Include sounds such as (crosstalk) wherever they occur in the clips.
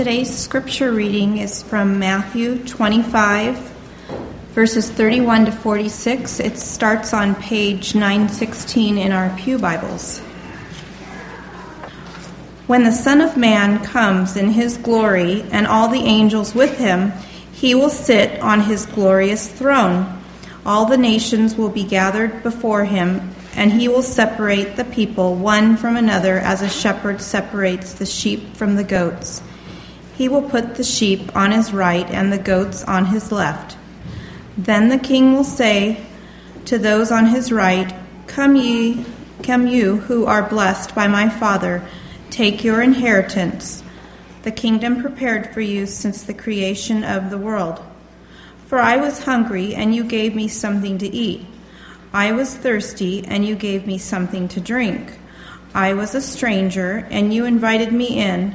Today's scripture reading is from Matthew 25, verses 31 to 46. It starts on page 916 in our Pew Bibles. When the Son of Man comes in his glory and all the angels with him, he will sit on his glorious throne. All the nations will be gathered before him, and he will separate the people one from another as a shepherd separates the sheep from the goats. He will put the sheep on his right and the goats on his left. Then the king will say to those on his right, Come ye, come you who are blessed by my Father, take your inheritance, the kingdom prepared for you since the creation of the world. For I was hungry, and you gave me something to eat. I was thirsty, and you gave me something to drink. I was a stranger, and you invited me in.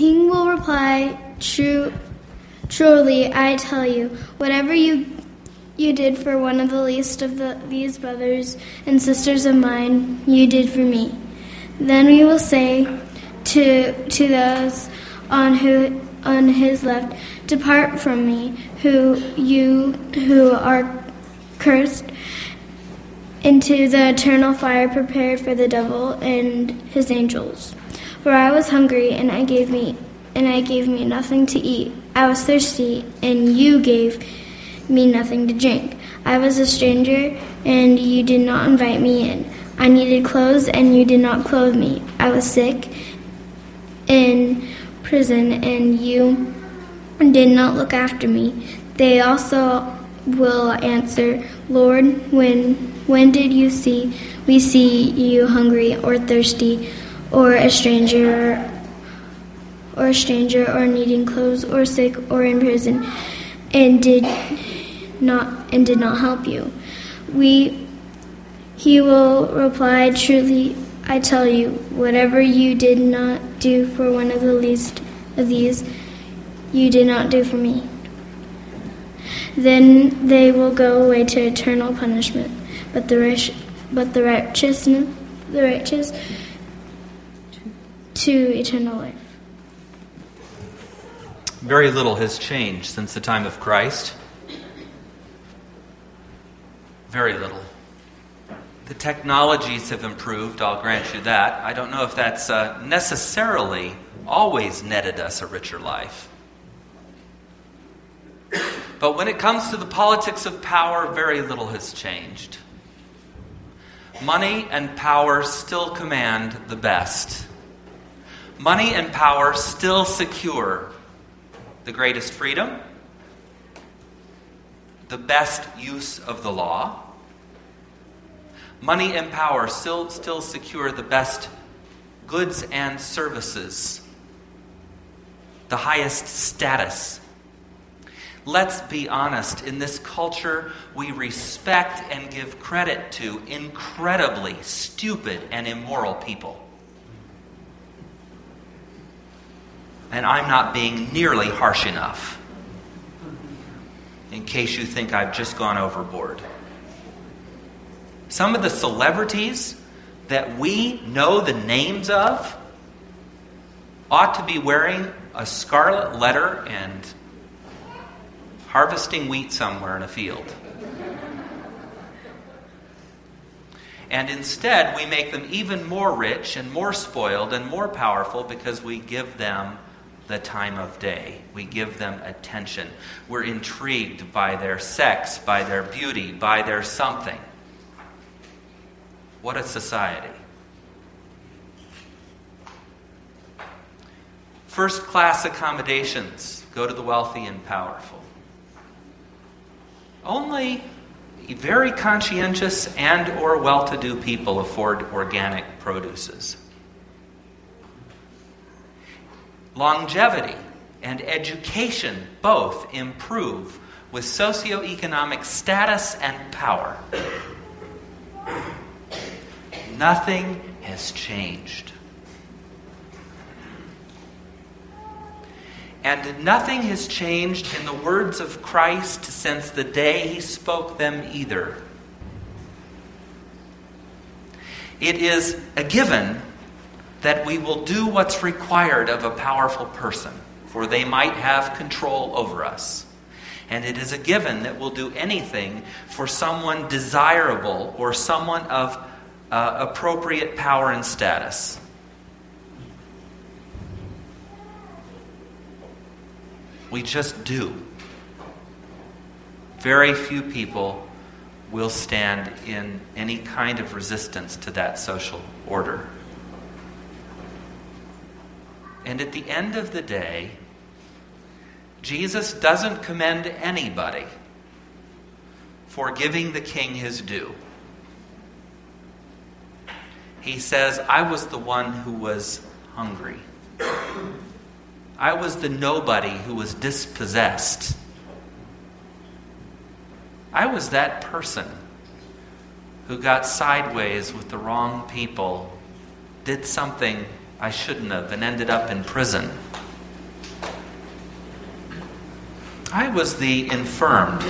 King will reply, True, Truly, I tell you, whatever you, you did for one of the least of the, these brothers and sisters of mine, you did for me. Then we will say to, to those on, who, on his left, Depart from me, who you who are cursed, into the eternal fire prepared for the devil and his angels. For I was hungry, and I gave me and I gave me nothing to eat. I was thirsty, and you gave me nothing to drink. I was a stranger, and you did not invite me in. I needed clothes, and you did not clothe me. I was sick in prison, and you did not look after me. They also will answer, Lord, when when did you see we see you hungry or thirsty or a stranger or a stranger or needing clothes or sick or in prison and did not and did not help you. We he will reply truly i tell you whatever you did not do for one of the least of these you did not do for me. Then they will go away to eternal punishment. But the rich but the righteous the righteous to eternal life. Very little has changed since the time of Christ. Very little. The technologies have improved, I'll grant you that. I don't know if that's uh, necessarily always netted us a richer life. But when it comes to the politics of power, very little has changed. Money and power still command the best. Money and power still secure the greatest freedom, the best use of the law. Money and power still, still secure the best goods and services, the highest status. Let's be honest, in this culture, we respect and give credit to incredibly stupid and immoral people. And I'm not being nearly harsh enough. In case you think I've just gone overboard. Some of the celebrities that we know the names of ought to be wearing a scarlet letter and harvesting wheat somewhere in a field. And instead, we make them even more rich and more spoiled and more powerful because we give them the time of day. We give them attention. We're intrigued by their sex, by their beauty, by their something. What a society. First class accommodations go to the wealthy and powerful. Only very conscientious and or well-to-do people afford organic produces. Longevity and education both improve with socioeconomic status and power. Nothing has changed. And nothing has changed in the words of Christ since the day he spoke them either. It is a given that we will do what's required of a powerful person, for they might have control over us. And it is a given that we'll do anything for someone desirable or someone of uh, appropriate power and status. We just do. Very few people will stand in any kind of resistance to that social order. And at the end of the day, Jesus doesn't commend anybody for giving the king his due. He says, I was the one who was hungry. I was the nobody who was dispossessed. I was that person who got sideways with the wrong people, did something I shouldn't have, and ended up in prison. I was the infirmed.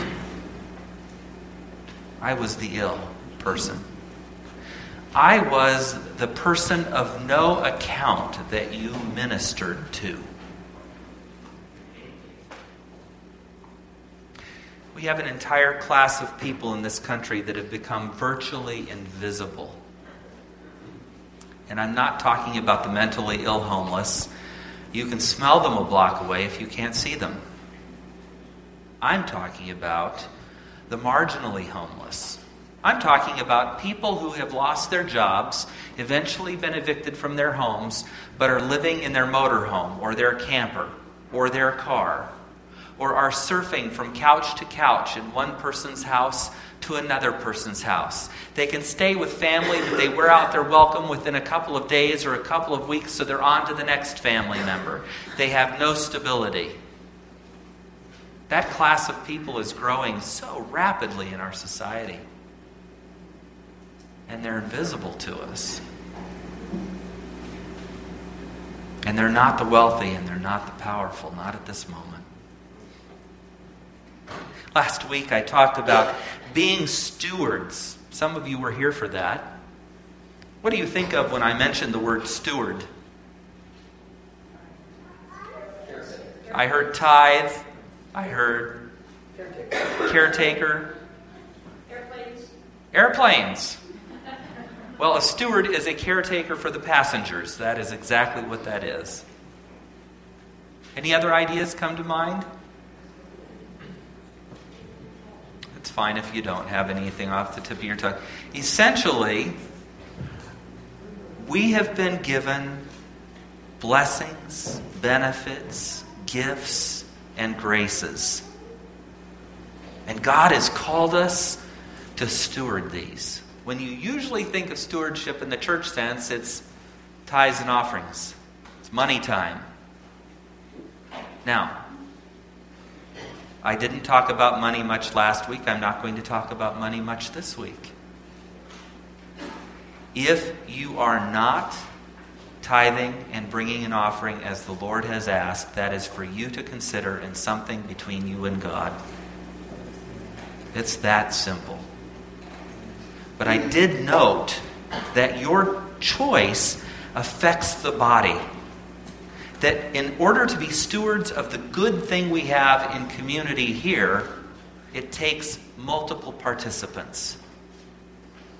I was the ill person. I was the person of no account that you ministered to. We have an entire class of people in this country that have become virtually invisible. And I'm not talking about the mentally ill homeless. You can smell them a block away if you can't see them. I'm talking about the marginally homeless. I'm talking about people who have lost their jobs, eventually been evicted from their homes, but are living in their motorhome or their camper or their car or are surfing from couch to couch in one person's house to another person's house. They can stay with family that they wear out their welcome within a couple of days or a couple of weeks, so they're on to the next family member. They have no stability. That class of people is growing so rapidly in our society. And they're invisible to us. And they're not the wealthy and they're not the powerful, not at this moment. Last week I talked about being stewards. Some of you were here for that. What do you think of when I mentioned the word steward? I heard tithe. I heard caretaker. Airplanes. Airplanes. Well, a steward is a caretaker for the passengers. That is exactly what that is. Any other ideas come to mind? It's fine if you don't have anything off the tip of your tongue. Essentially, we have been given blessings, benefits, gifts, and graces. And God has called us to steward these. When you usually think of stewardship in the church sense, it's tithes and offerings, it's money time. Now, I didn't talk about money much last week. I'm not going to talk about money much this week. If you are not tithing and bringing an offering as the Lord has asked, that is for you to consider and something between you and God. It's that simple. But I did note that your choice affects the body that in order to be stewards of the good thing we have in community here, it takes multiple participants.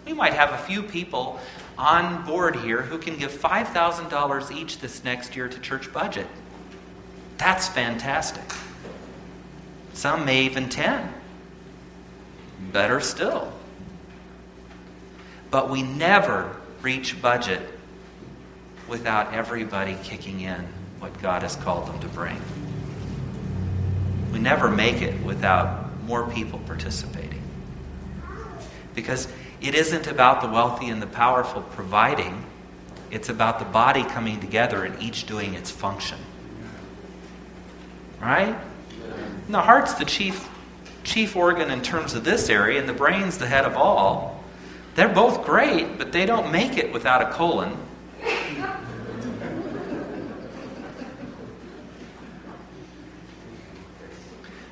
We might have a few people on board here who can give $5,000 each this next year to church budget. That's fantastic. Some may even 10. Better still. But we never reach budget without everybody kicking in what God has called them to bring. We never make it without more people participating. Because it isn't about the wealthy and the powerful providing, it's about the body coming together and each doing its function. right? And the heart's the chief chief organ in terms of this area, and the brain's the head of all. They're both great, but they don't make it without a colon.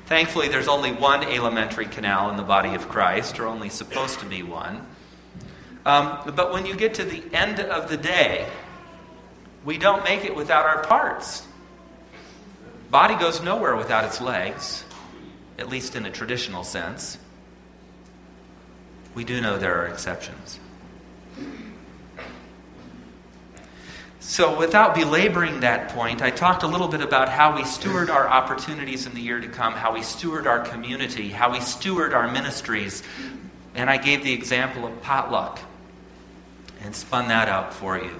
Thankfully, there's only one alimentary canal in the body of Christ, or only supposed to be one. Um, but when you get to the end of the day, we don't make it without our parts. Body goes nowhere without its legs, at least in a traditional sense. We do know there are exceptions. So, without belaboring that point, I talked a little bit about how we steward our opportunities in the year to come, how we steward our community, how we steward our ministries. And I gave the example of potluck and spun that out for you.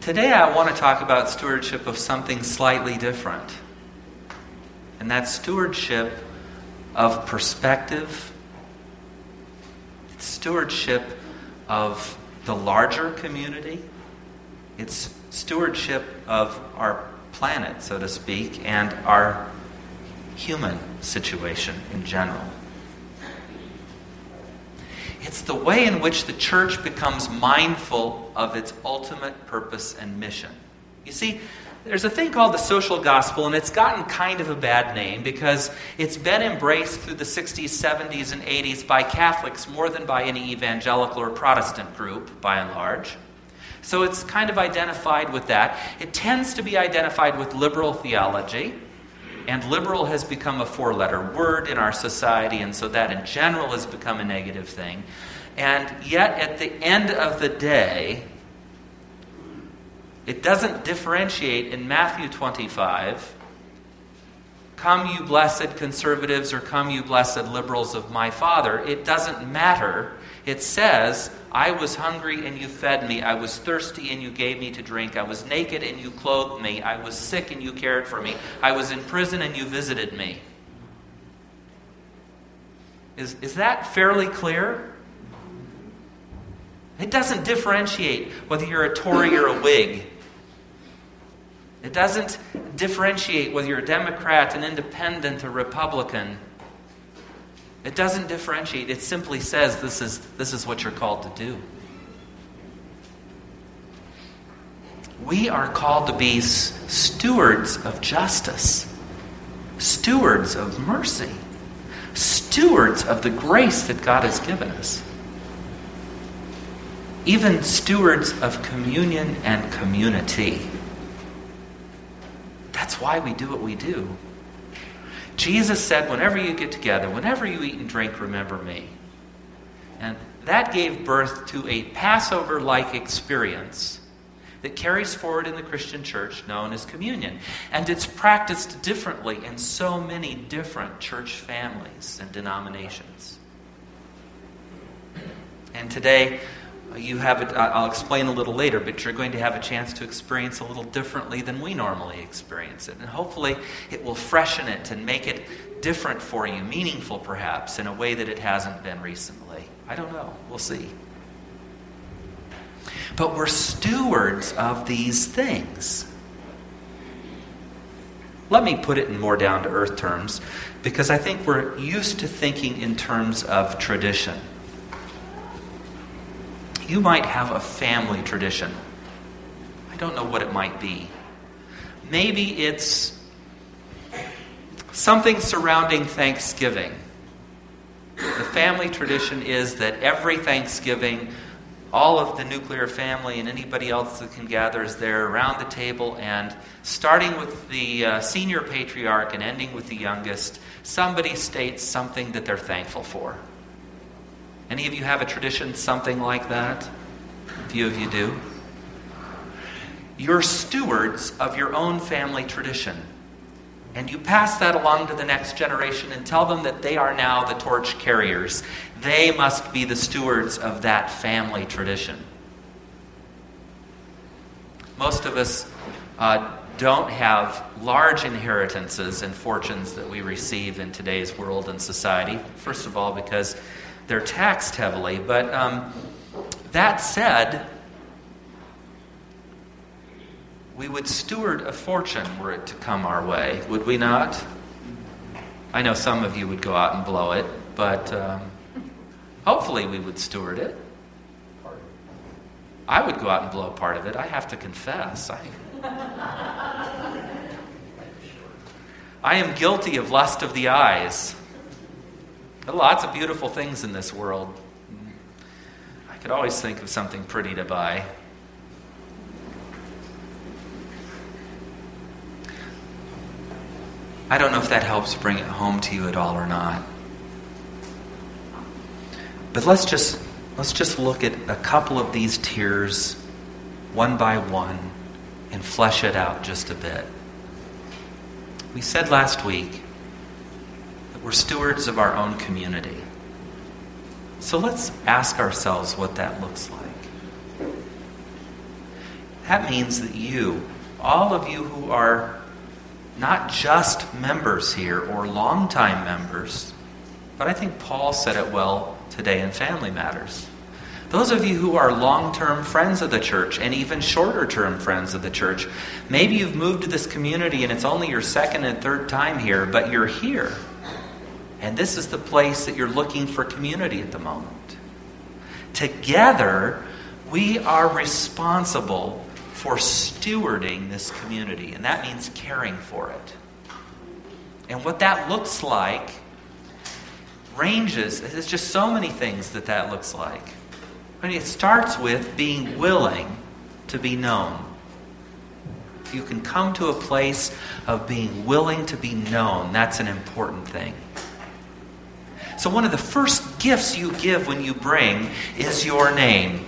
Today, I want to talk about stewardship of something slightly different, and that's stewardship of perspective, it's stewardship of the larger community it's stewardship of our planet, so to speak, and our human situation in general. It's the way in which the church becomes mindful of its ultimate purpose and mission. You see, there's a thing called the social gospel, and it's gotten kind of a bad name because it's been embraced through the 60s, 70s, and 80s by Catholics more than by any evangelical or Protestant group, by and large. So it's kind of identified with that. It tends to be identified with liberal theology, and liberal has become a four letter word in our society, and so that in general has become a negative thing. And yet, at the end of the day, it doesn't differentiate in Matthew 25 Come, you blessed conservatives, or come, you blessed liberals of my Father. It doesn't matter. It says, I was hungry and you fed me. I was thirsty and you gave me to drink. I was naked and you clothed me. I was sick and you cared for me. I was in prison and you visited me. Is, is that fairly clear? It doesn't differentiate whether you're a Tory or a Whig. It doesn't differentiate whether you're a Democrat, an independent, a Republican. It doesn't differentiate. It simply says this is, this is what you're called to do. We are called to be stewards of justice, stewards of mercy, stewards of the grace that God has given us, even stewards of communion and community. That's why we do what we do. Jesus said, Whenever you get together, whenever you eat and drink, remember me. And that gave birth to a Passover like experience that carries forward in the Christian church known as communion. And it's practiced differently in so many different church families and denominations. And today, you have it, I'll explain a little later, but you're going to have a chance to experience a little differently than we normally experience it. And hopefully, it will freshen it and make it different for you, meaningful perhaps, in a way that it hasn't been recently. I don't know. We'll see. But we're stewards of these things. Let me put it in more down to earth terms because I think we're used to thinking in terms of tradition. You might have a family tradition. I don't know what it might be. Maybe it's something surrounding Thanksgiving. The family tradition is that every Thanksgiving, all of the nuclear family and anybody else that can gather is there around the table, and starting with the uh, senior patriarch and ending with the youngest, somebody states something that they're thankful for. Any of you have a tradition something like that? A few of you do. You're stewards of your own family tradition. And you pass that along to the next generation and tell them that they are now the torch carriers. They must be the stewards of that family tradition. Most of us uh, don't have large inheritances and fortunes that we receive in today's world and society. First of all, because they're taxed heavily. But um, that said, we would steward a fortune were it to come our way, would we not? I know some of you would go out and blow it, but um, hopefully we would steward it. I would go out and blow part of it. I have to confess. I, (laughs) I am guilty of lust of the eyes. There are lots of beautiful things in this world. I could always think of something pretty to buy. I don't know if that helps bring it home to you at all or not. But let's just let's just look at a couple of these tiers one by one and flesh it out just a bit. We said last week we're stewards of our own community. So let's ask ourselves what that looks like. That means that you, all of you who are not just members here or longtime members, but I think Paul said it well today in Family Matters. Those of you who are long term friends of the church and even shorter term friends of the church, maybe you've moved to this community and it's only your second and third time here, but you're here. And this is the place that you're looking for community at the moment. Together, we are responsible for stewarding this community, and that means caring for it. And what that looks like ranges, there's just so many things that that looks like. I mean, it starts with being willing to be known. If you can come to a place of being willing to be known, that's an important thing. So, one of the first gifts you give when you bring is your name.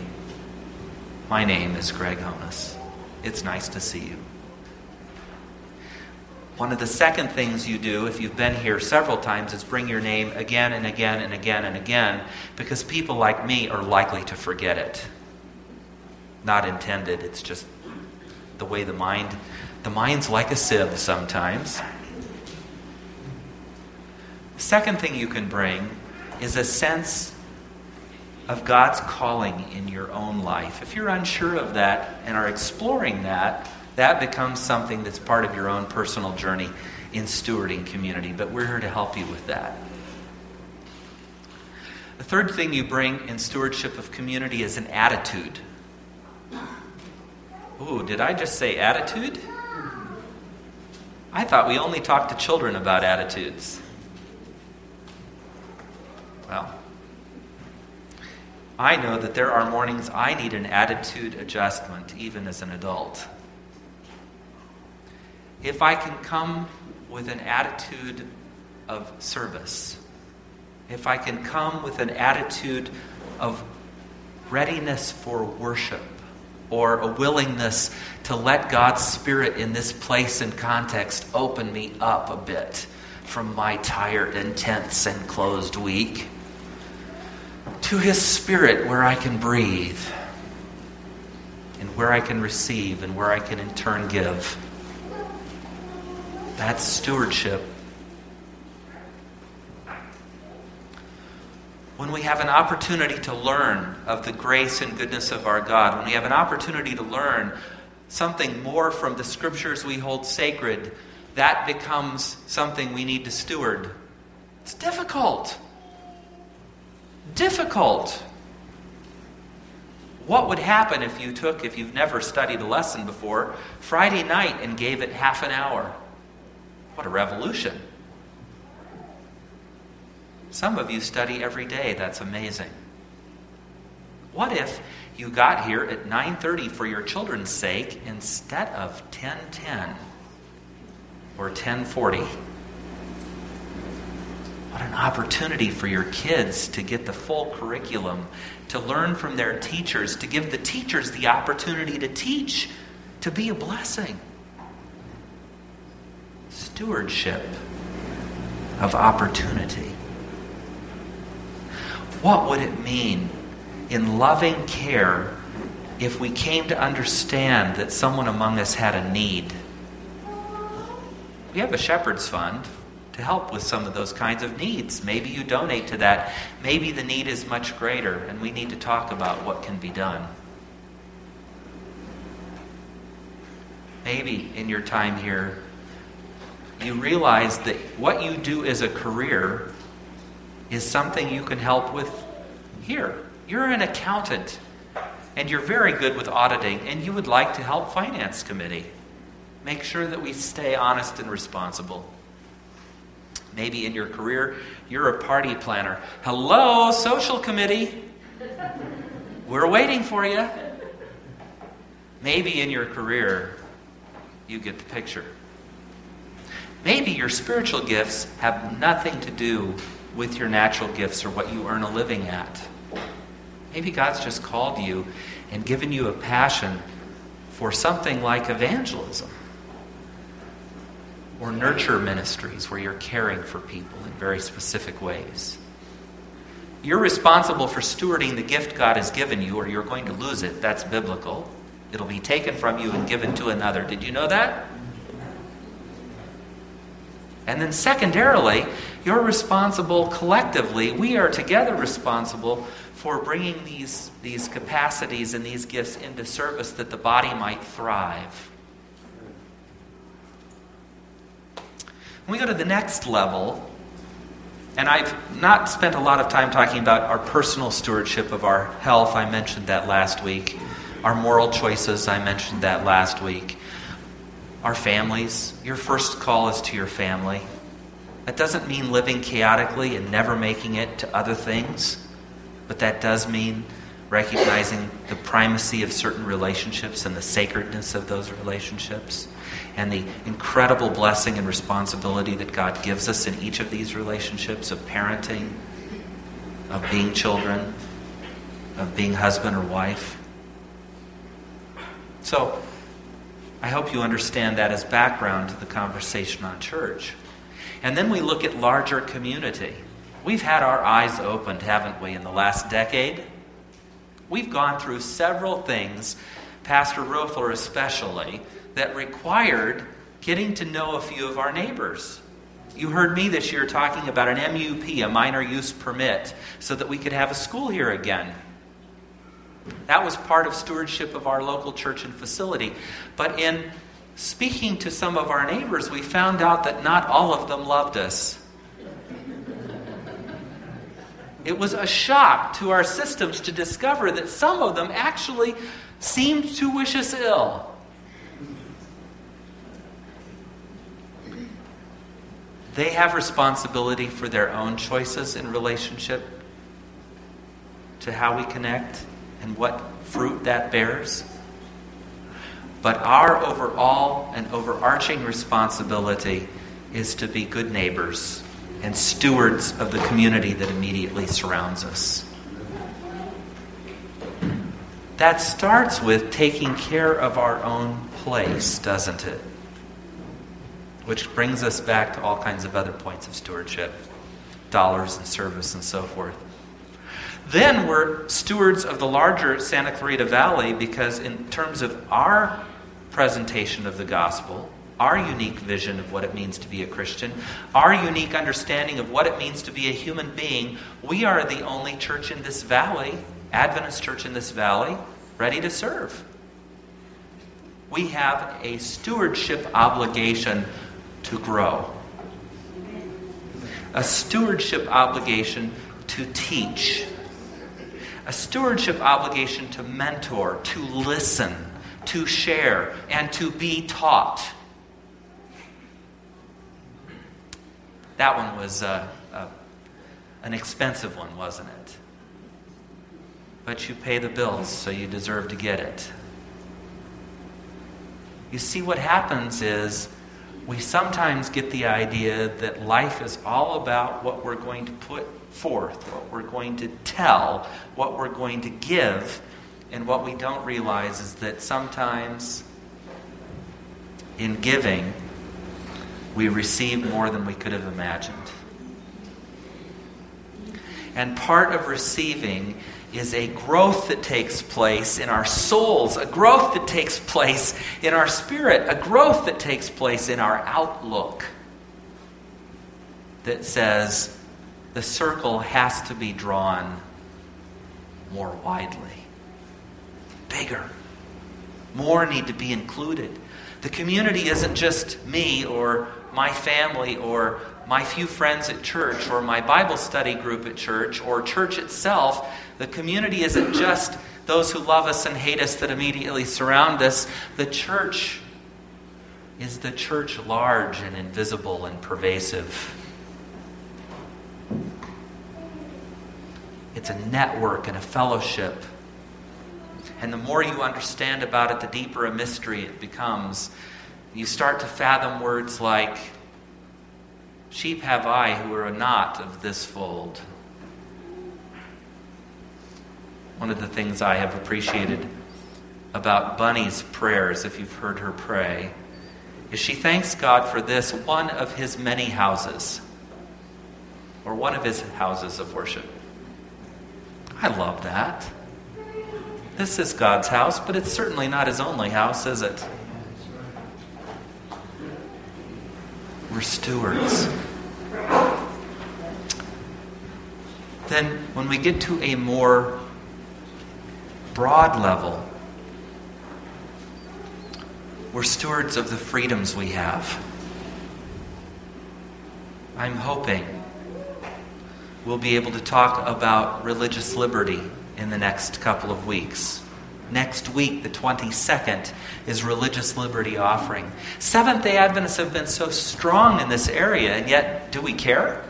My name is Greg Honus. It's nice to see you. One of the second things you do, if you've been here several times, is bring your name again and again and again and again because people like me are likely to forget it. Not intended, it's just the way the mind the mind's like a sieve sometimes. Second thing you can bring is a sense of God's calling in your own life. If you're unsure of that and are exploring that, that becomes something that's part of your own personal journey in stewarding community. But we're here to help you with that. The third thing you bring in stewardship of community is an attitude. Ooh, did I just say attitude? I thought we only talked to children about attitudes. I know that there are mornings I need an attitude adjustment, even as an adult. If I can come with an attitude of service, if I can come with an attitude of readiness for worship, or a willingness to let God's Spirit in this place and context open me up a bit from my tired and tense and closed week to His Spirit where I can breathe and where I can receive and where I can in turn give. That's stewardship. When we have an opportunity to learn of the grace and goodness of our God, when we have an opportunity to learn something more from the scriptures we hold sacred, that becomes something we need to steward. It's difficult. Difficult. What would happen if you took, if you've never studied a lesson before, Friday night and gave it half an hour? What a revolution. Some of you study every day. That's amazing. What if you got here at 9:30 for your children's sake instead of 10:10 or 10:40? What an opportunity for your kids to get the full curriculum, to learn from their teachers, to give the teachers the opportunity to teach, to be a blessing stewardship of opportunity. What would it mean in loving care if we came to understand that someone among us had a need? We have a Shepherd's Fund to help with some of those kinds of needs. Maybe you donate to that. Maybe the need is much greater, and we need to talk about what can be done. maybe in your time here, you realize that what you do as a career is something you can help with here. You're an accountant and you're very good with auditing and you would like to help finance committee. Make sure that we stay honest and responsible. Maybe in your career, you're a party planner. Hello, social committee. We're waiting for you. Maybe in your career, you get the picture. Maybe your spiritual gifts have nothing to do with your natural gifts or what you earn a living at. Maybe God's just called you and given you a passion for something like evangelism or nurture ministries where you're caring for people in very specific ways. You're responsible for stewarding the gift God has given you, or you're going to lose it. That's biblical. It'll be taken from you and given to another. Did you know that? And then, secondarily, you're responsible collectively. We are together responsible for bringing these, these capacities and these gifts into service that the body might thrive. We go to the next level, and I've not spent a lot of time talking about our personal stewardship of our health. I mentioned that last week. Our moral choices, I mentioned that last week. Our families, your first call is to your family. That doesn't mean living chaotically and never making it to other things, but that does mean recognizing the primacy of certain relationships and the sacredness of those relationships and the incredible blessing and responsibility that God gives us in each of these relationships of parenting, of being children, of being husband or wife. So, I hope you understand that as background to the conversation on church. And then we look at larger community. We've had our eyes opened, haven't we, in the last decade? We've gone through several things, Pastor Rothler especially, that required getting to know a few of our neighbors. You heard me this year talking about an MUP, a minor use permit, so that we could have a school here again. That was part of stewardship of our local church and facility. But in speaking to some of our neighbors, we found out that not all of them loved us. It was a shock to our systems to discover that some of them actually seemed to wish us ill. They have responsibility for their own choices in relationship to how we connect and what fruit that bears. But our overall and overarching responsibility is to be good neighbors and stewards of the community that immediately surrounds us. That starts with taking care of our own place, doesn't it? Which brings us back to all kinds of other points of stewardship dollars and service and so forth. Then we're stewards of the larger Santa Clarita Valley because, in terms of our presentation of the gospel, our unique vision of what it means to be a Christian, our unique understanding of what it means to be a human being, we are the only church in this valley, Adventist church in this valley, ready to serve. We have a stewardship obligation to grow, a stewardship obligation to teach, a stewardship obligation to mentor, to listen, to share, and to be taught. That one was uh, uh, an expensive one, wasn't it? But you pay the bills, so you deserve to get it. You see, what happens is we sometimes get the idea that life is all about what we're going to put forth, what we're going to tell, what we're going to give. And what we don't realize is that sometimes in giving, we receive more than we could have imagined. And part of receiving is a growth that takes place in our souls, a growth that takes place in our spirit, a growth that takes place in our outlook that says the circle has to be drawn more widely, bigger, More need to be included. The community isn't just me or my family or my few friends at church or my Bible study group at church or church itself. The community isn't just those who love us and hate us that immediately surround us. The church is the church large and invisible and pervasive. It's a network and a fellowship. And the more you understand about it, the deeper a mystery it becomes. You start to fathom words like, Sheep have I who are not of this fold. One of the things I have appreciated about Bunny's prayers, if you've heard her pray, is she thanks God for this one of his many houses, or one of his houses of worship. I love that. This is God's house, but it's certainly not his only house, is it? We're stewards. Then, when we get to a more broad level, we're stewards of the freedoms we have. I'm hoping we'll be able to talk about religious liberty in the next couple of weeks. Next week, the 22nd, is Religious Liberty Offering. Seventh day Adventists have been so strong in this area, and yet, do we care?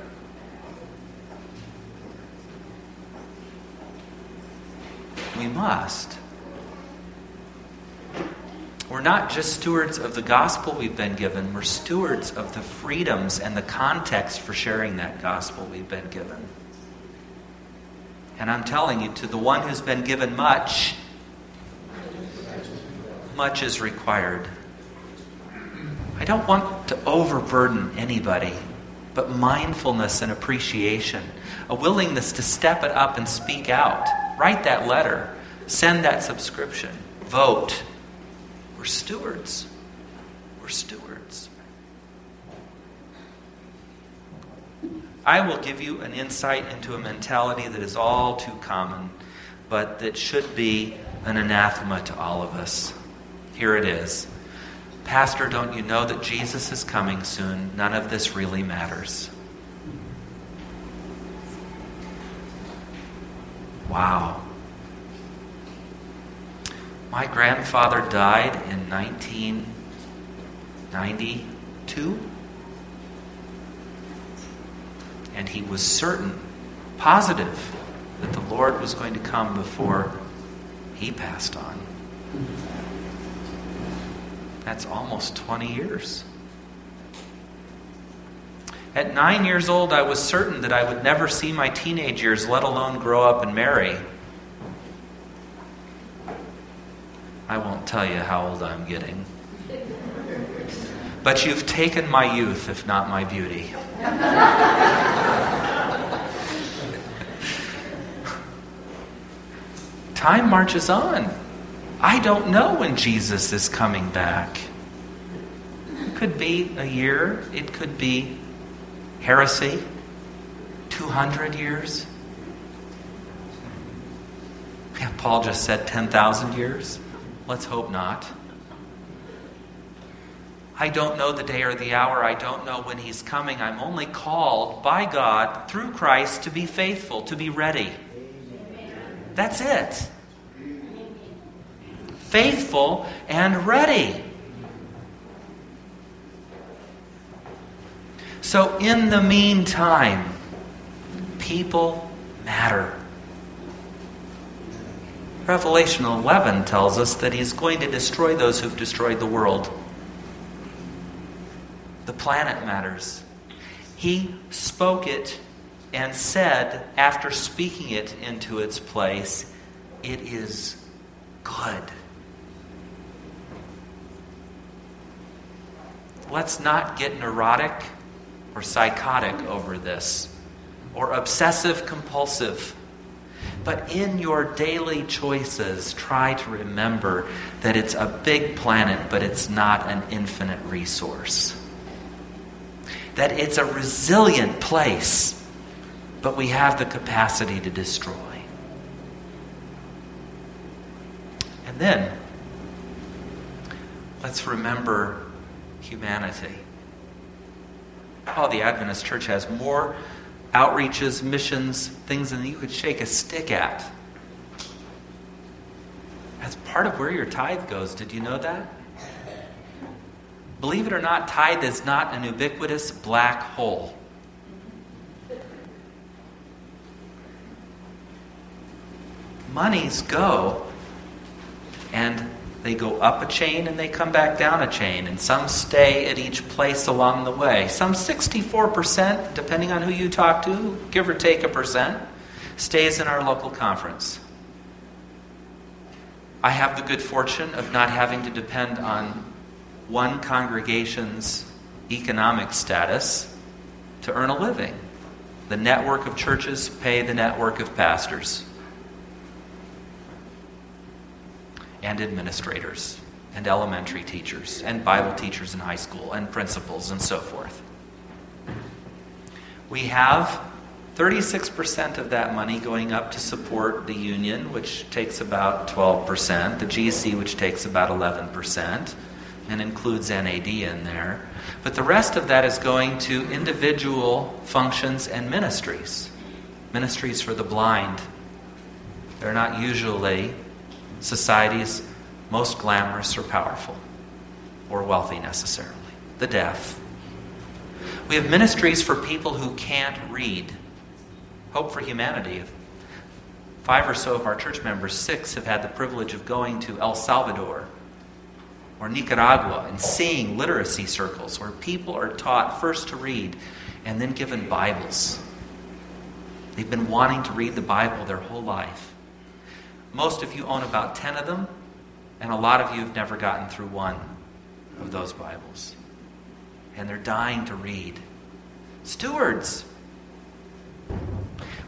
Must. We're not just stewards of the gospel we've been given, we're stewards of the freedoms and the context for sharing that gospel we've been given. And I'm telling you, to the one who's been given much, much is required. I don't want to overburden anybody, but mindfulness and appreciation, a willingness to step it up and speak out. Write that letter, send that subscription, vote we're stewards. We're stewards. I will give you an insight into a mentality that is all too common, but that should be an anathema to all of us. Here it is. Pastor, don't you know that Jesus is coming soon? None of this really matters. Wow. My grandfather died in 1992, and he was certain, positive, that the Lord was going to come before he passed on. That's almost 20 years. At nine years old, I was certain that I would never see my teenage years, let alone grow up and marry. I won't tell you how old I'm getting. But you've taken my youth, if not my beauty. Time marches on. I don't know when Jesus is coming back. It could be a year, it could be heresy, 200 years. Yeah, Paul just said 10,000 years. Let's hope not. I don't know the day or the hour. I don't know when He's coming. I'm only called by God through Christ to be faithful, to be ready. That's it. Faithful and ready. So, in the meantime, people matter. Revelation 11 tells us that he's going to destroy those who've destroyed the world. The planet matters. He spoke it and said, after speaking it into its place, it is good. Let's not get neurotic or psychotic over this or obsessive compulsive. But in your daily choices, try to remember that it's a big planet, but it's not an infinite resource. That it's a resilient place, but we have the capacity to destroy. And then, Let's remember humanity. Oh, the Adventist Church has more outreaches, missions, things than you could shake a stick at. That's part of where your tithe goes. Did you know that? Believe it or not, tithe is not an ubiquitous black hole. Monies go and they go up a chain and they come back down a chain, and some stay at each place along the way. Some 64%, depending on who you talk to, give or take a percent, stays in our local conference. I have the good fortune of not having to depend on one congregation's economic status to earn a living. The network of churches pay the network of pastors. And administrators and elementary teachers and Bible teachers in high school and principals and so forth. We have 36% of that money going up to support the union, which takes about 12%, the GC, which takes about 11%, and includes NAD in there. But the rest of that is going to individual functions and ministries. Ministries for the blind. They're not usually society's most glamorous or powerful or wealthy necessarily the deaf. We have ministries for people who can't read. Hope for Humanity. Five or so of our church members, six, have had the privilege of going to El Salvador or Nicaragua and seeing literacy circles where people are taught first to read and then given Bibles. They've been wanting to read the Bible their whole life. Most of you own about 10 of them, and a lot of you have never gotten through one of those Bibles. And they're dying to read. Stewards.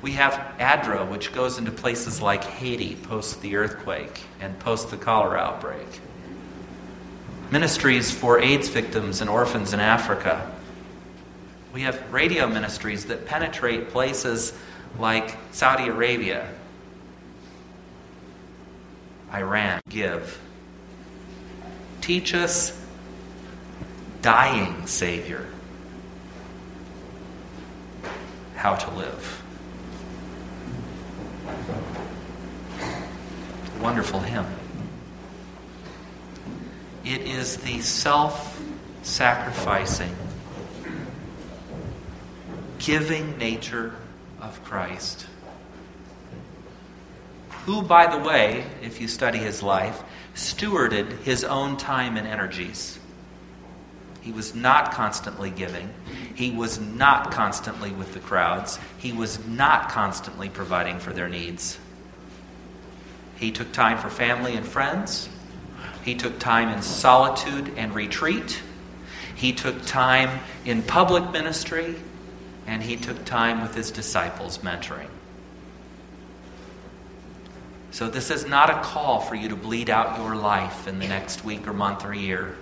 We have ADRA, which goes into places like Haiti post the earthquake and post the cholera outbreak. Ministries for AIDS victims and orphans in Africa. We have radio ministries that penetrate places like Saudi Arabia Iran give. Teach us, dying Savior, how to live. Wonderful hymn. It is the self sacrificing, giving nature of Christ who, by the way, if you study his life, stewarded his own time and energies. He was not constantly giving. He was not constantly with the crowds. He was not constantly providing for their needs. He took time for family and friends. He took time in solitude and retreat. He took time in public ministry. And he took time with his disciples mentoring. So, this is not a call for you to bleed out your life in the next week or month or year.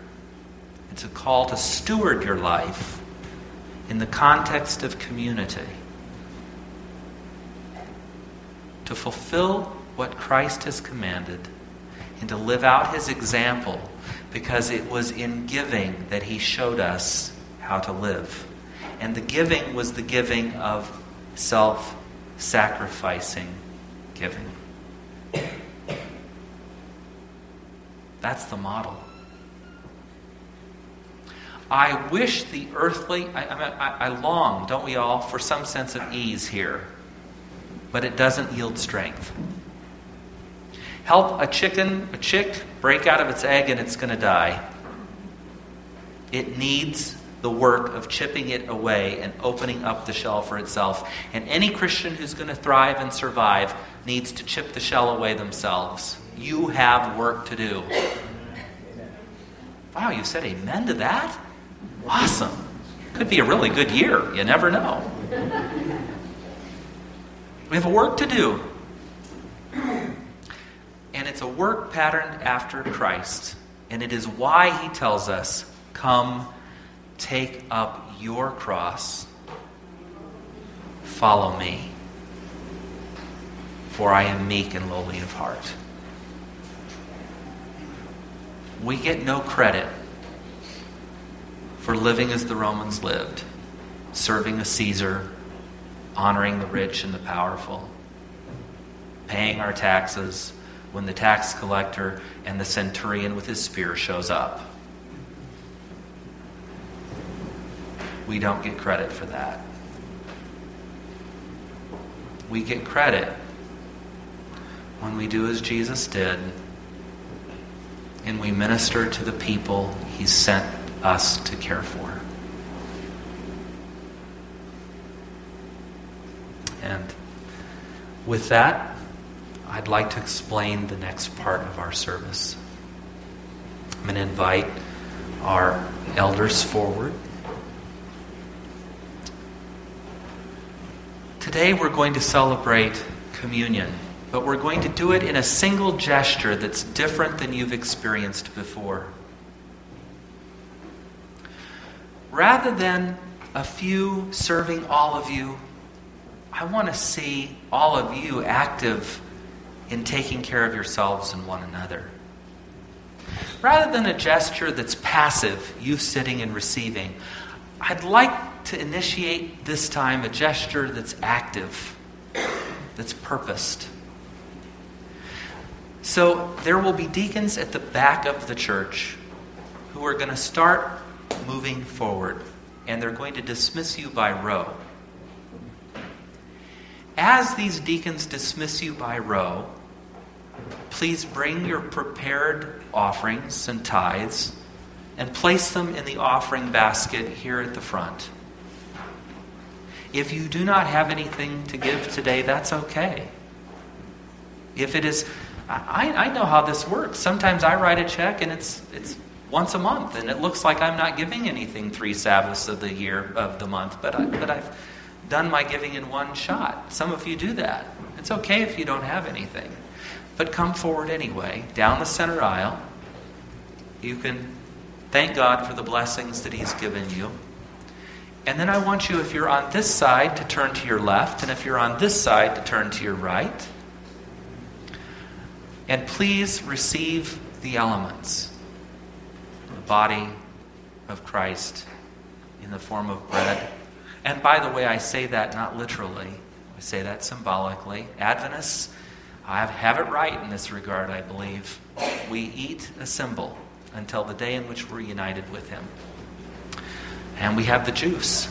It's a call to steward your life in the context of community, to fulfill what Christ has commanded, and to live out his example because it was in giving that he showed us how to live. And the giving was the giving of self sacrificing giving. That's the model. I wish the earthly, I, I, I, long, don't we all, for some sense of ease here, but it doesn't yield strength. Help a chicken, a chick, break out of its egg and it's going to die. It needs the work of chipping it away and opening up the shell for itself. And any Christian who's going to thrive and survive needs to chip the shell away themselves. You have work to do. Wow, you said amen to that? Awesome. Could be a really good year. You never know. We have a work to do. And it's a work patterned after Christ. And it is why he tells us, Come, take up your cross, follow me, for I am meek and lowly of heart. We get no credit for living as the Romans lived, serving a Caesar, honoring the rich and the powerful, paying our taxes when the tax collector and the centurion with his spear shows up. We don't get credit for that. We get credit when we do as Jesus did and we minister to the people he sent us to care for. And with that, I'd like to explain the next part of our service. I'm going to invite our elders forward. Today we're going to celebrate communion, but we're going to do it in a single gesture that's different than you've experienced before. Rather than a few serving all of you, I want to see all of you active in taking care of yourselves and one another. Rather than a gesture that's passive, you sitting and receiving, I'd like to initiate this time a gesture that's active, that's purposed. So there will be deacons at the back of the church who are going to start moving forward, and they're going to dismiss you by row. As these deacons dismiss you by row, please bring your prepared offerings and tithes and place them in the offering basket here at the front. If you do not have anything to give today, that's okay. If it is, I, I know how this works. Sometimes I write a check and it's, it's once a month, and it looks like I'm not giving anything three Sabbaths of the year of the month, but, I, but I've done my giving in one shot. Some of you do that. It's okay if you don't have anything. But come forward anyway, down the center aisle. You can thank God for the blessings that He's given you. And then I want you, if you're on this side, to turn to your left, and if you're on this side, to turn to your right. And please receive the elements the body of Christ in the form of bread. And by the way, I say that not literally, I say that symbolically. Adventists I have it right in this regard, I believe. We eat a symbol until the day in which we're united with Him. And we have the juice,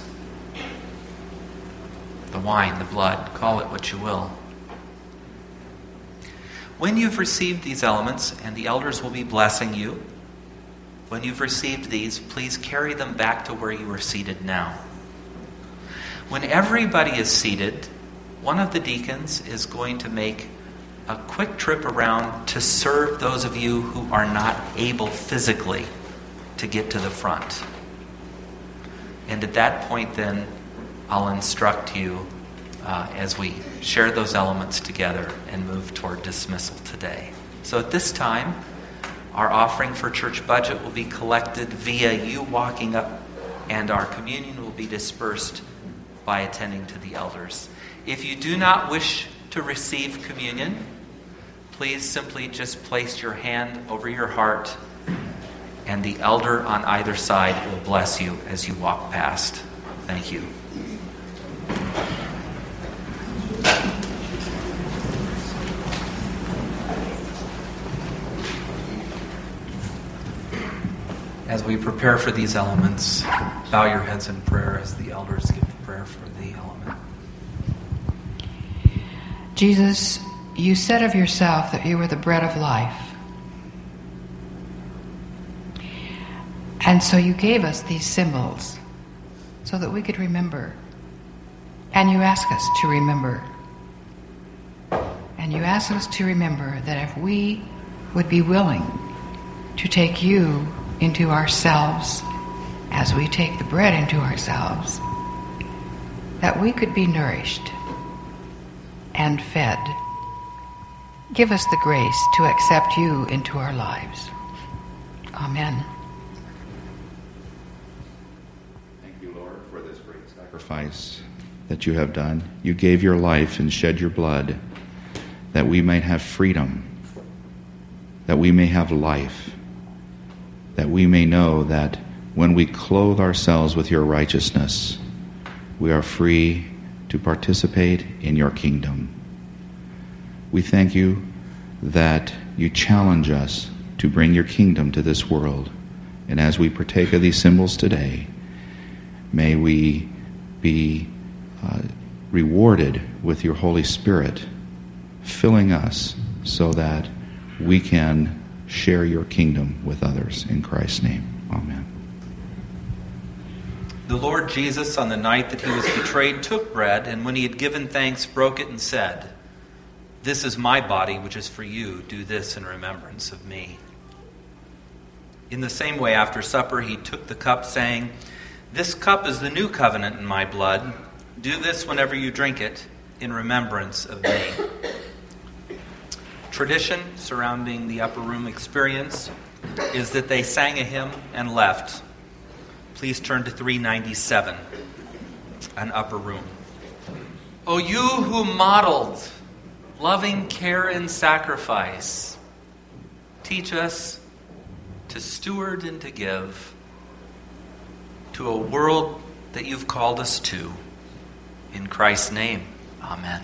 the wine, the blood, call it what you will. When you've received these elements, and the elders will be blessing you, when you've received these, please carry them back to where you are seated now. When everybody is seated, one of the deacons is going to make a quick trip around to serve those of you who are not able physically to get to the front. And at that point, then, I'll instruct you uh, as we share those elements together and move toward dismissal today. So at this time, our offering for church budget will be collected via you walking up, and our communion will be dispersed by attending to the elders. If you do not wish to receive communion, please simply just place your hand over your heart, and the elder on either side will bless you as you walk past. Thank you. As we prepare for these elements, bow your heads in prayer as the elders give the prayer for the element. Jesus, you said of yourself that you were the bread of life. And so you gave us these symbols so that we could remember. And you ask us to remember. You ask us to remember that if we would be willing to take you into ourselves as we take the bread into ourselves, that we could be nourished and fed Give us the grace to accept you into our lives. Amen. Thank you, Lord, for this great sacrifice that you have done. You gave your life and shed your blood that we might have freedom, that we may have life, that we may know that when we clothe ourselves with your righteousness, we are free to participate in your kingdom. We thank you that you challenge us to bring your kingdom to this world. And as we partake of these symbols today, may we be uh, rewarded with your Holy Spirit, filling us so that we can share your kingdom with others. In Christ's name, amen. The Lord Jesus, on the night that he was betrayed, took bread, and when he had given thanks, broke it and said, This is my body, which is for you. Do this in remembrance of me. In the same way, after supper, he took the cup, saying, This cup is the new covenant in my blood. Do this whenever you drink it in remembrance of me. Tradition surrounding the upper room experience is that they sang a hymn and left. Please turn to 397, an upper room. O you who modeled loving care and sacrifice, teach us to steward and to give to a world that you've called us to. In Christ's name, amen.